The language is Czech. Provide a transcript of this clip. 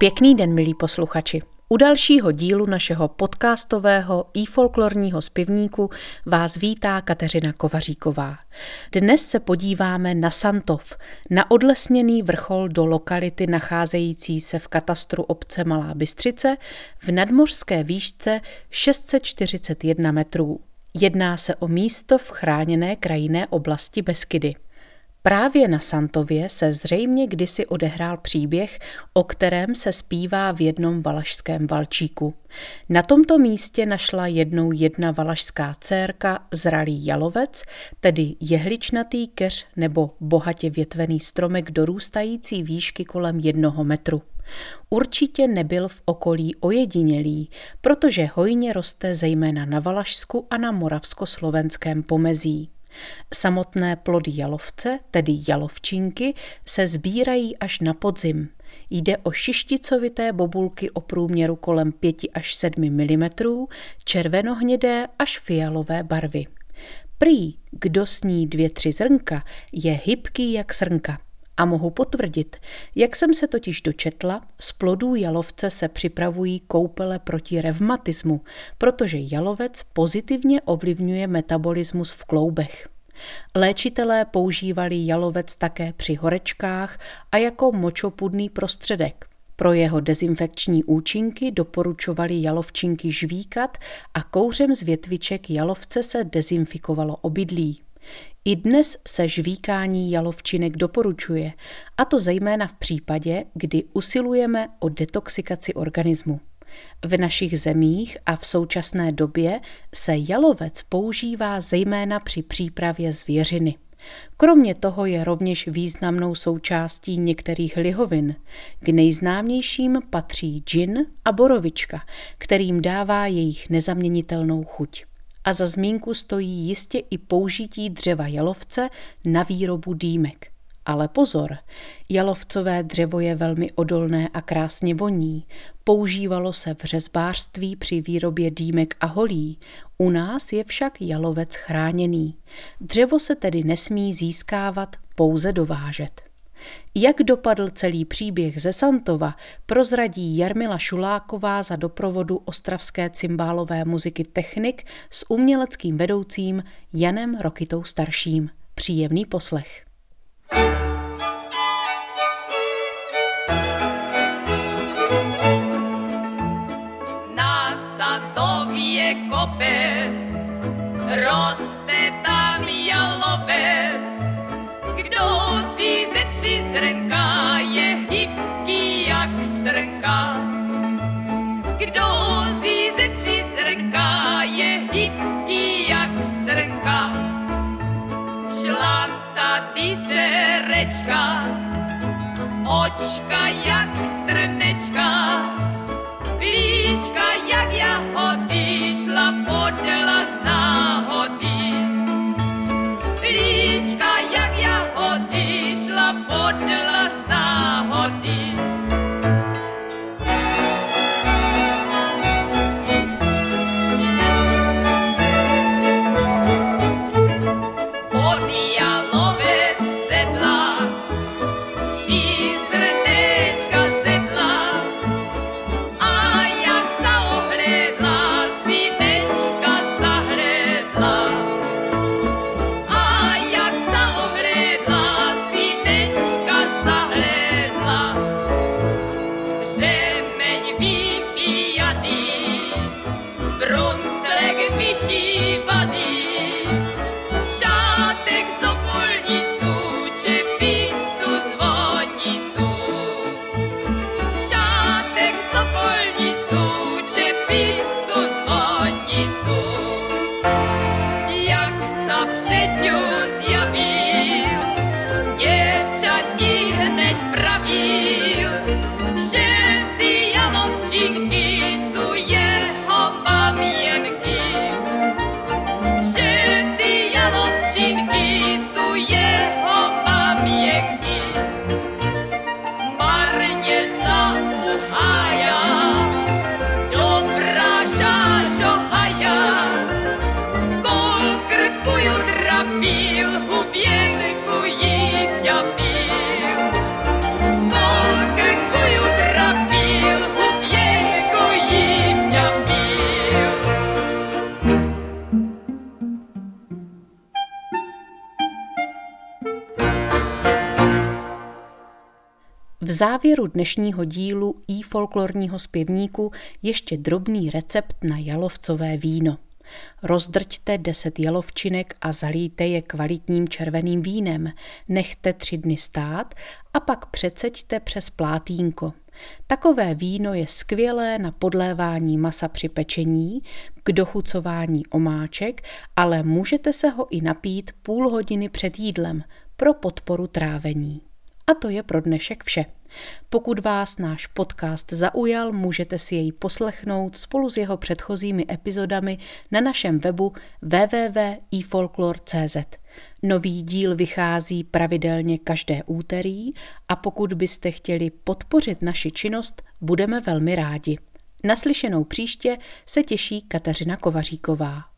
Pěkný den, milí posluchači. U dalšího dílu našeho podcastového i folklorního zpěvníku vás vítá Kateřina Kovaříková. Dnes se podíváme na Santov, na odlesněný vrchol do lokality nacházející se v katastru obce Malá Bystřice v nadmořské výšce 641 metrů. Jedná se o místo v chráněné krajinné oblasti Beskydy. Právě na Santově se zřejmě kdysi odehrál příběh, o kterém se zpívá v jednom valašském valčíku. Na tomto místě našla jednou jedna valašská dcérka zralý jalovec, tedy jehličnatý keř nebo bohatě větvený stromek dorůstající výšky kolem jednoho metru. Určitě nebyl v okolí ojedinělý, protože hojně roste zejména na Valašsku a na moravsko-slovenském pomezí. Samotné plody jalovce, tedy jalovčinky, se sbírají až na podzim. Jde o šišticovité bobulky o průměru kolem 5 až 7 mm, červenohnědé až fialové barvy. Prý, kdo sní dvě, tři zrnka, je hybký jak srnka. A mohu potvrdit, jak jsem se totiž dočetla, z plodů jalovce se připravují koupele proti revmatismu, protože jalovec pozitivně ovlivňuje metabolismus v kloubech. Léčitelé používali jalovec také při horečkách a jako močopudný prostředek. Pro jeho dezinfekční účinky doporučovali jalovčinky žvíkat a kouřem z větviček jalovce se dezinfikovalo obydlí. I dnes se žvíkání jalovčinek doporučuje, a to zejména v případě, kdy usilujeme o detoxikaci organismu. V našich zemích a v současné době se jalovec používá zejména při přípravě zvěřiny. Kromě toho je rovněž významnou součástí některých lihovin. K nejznámějším patří džin a borovička, kterým dává jejich nezaměnitelnou chuť. A za zmínku stojí jistě i použití dřeva jalovce na výrobu dýmek. Ale pozor, jalovcové dřevo je velmi odolné a krásně voní. Používalo se v řezbářství při výrobě dýmek a holí. U nás je však jalovec chráněný. Dřevo se tedy nesmí získávat, pouze dovážet. Jak dopadl celý příběh ze Santova, prozradí Jarmila Šuláková za doprovodu ostravské cymbálové muziky Technik s uměleckým vedoucím Janem Rokitou starším. Příjemný poslech. Na Santově kopec roste tam jalovec. Kdo si ze tři závěru dnešního dílu i folklorního zpěvníku ještě drobný recept na jalovcové víno. Rozdrťte 10 jalovčinek a zalijte je kvalitním červeným vínem. Nechte tři dny stát a pak přeceďte přes plátínko. Takové víno je skvělé na podlévání masa při pečení, k dochucování omáček, ale můžete se ho i napít půl hodiny před jídlem pro podporu trávení. A to je pro dnešek vše. Pokud vás náš podcast zaujal, můžete si jej poslechnout spolu s jeho předchozími epizodami na našem webu www.ifolklor.cz. Nový díl vychází pravidelně každé úterý a pokud byste chtěli podpořit naši činnost, budeme velmi rádi. Naslyšenou příště se těší Kateřina Kovaříková.